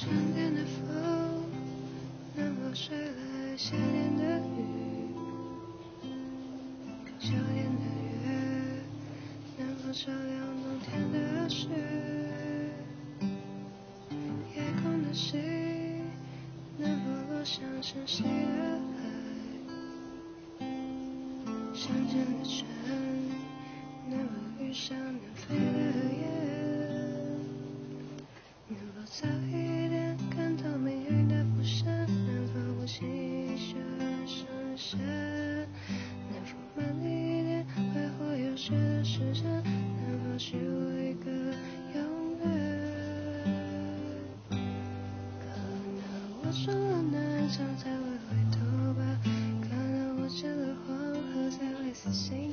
春天的风能否吹来夏天的雨？秋天的月能否照亮冬天的雪？夜空的星能否落向晨曦的海？乡间的晨早一点看透命运的伏线能否不轻易就深陷能否慢一点挥霍有限的时间能否许我一个永远可能我撞了南墙才会回头吧可能我见了黄河才会死心。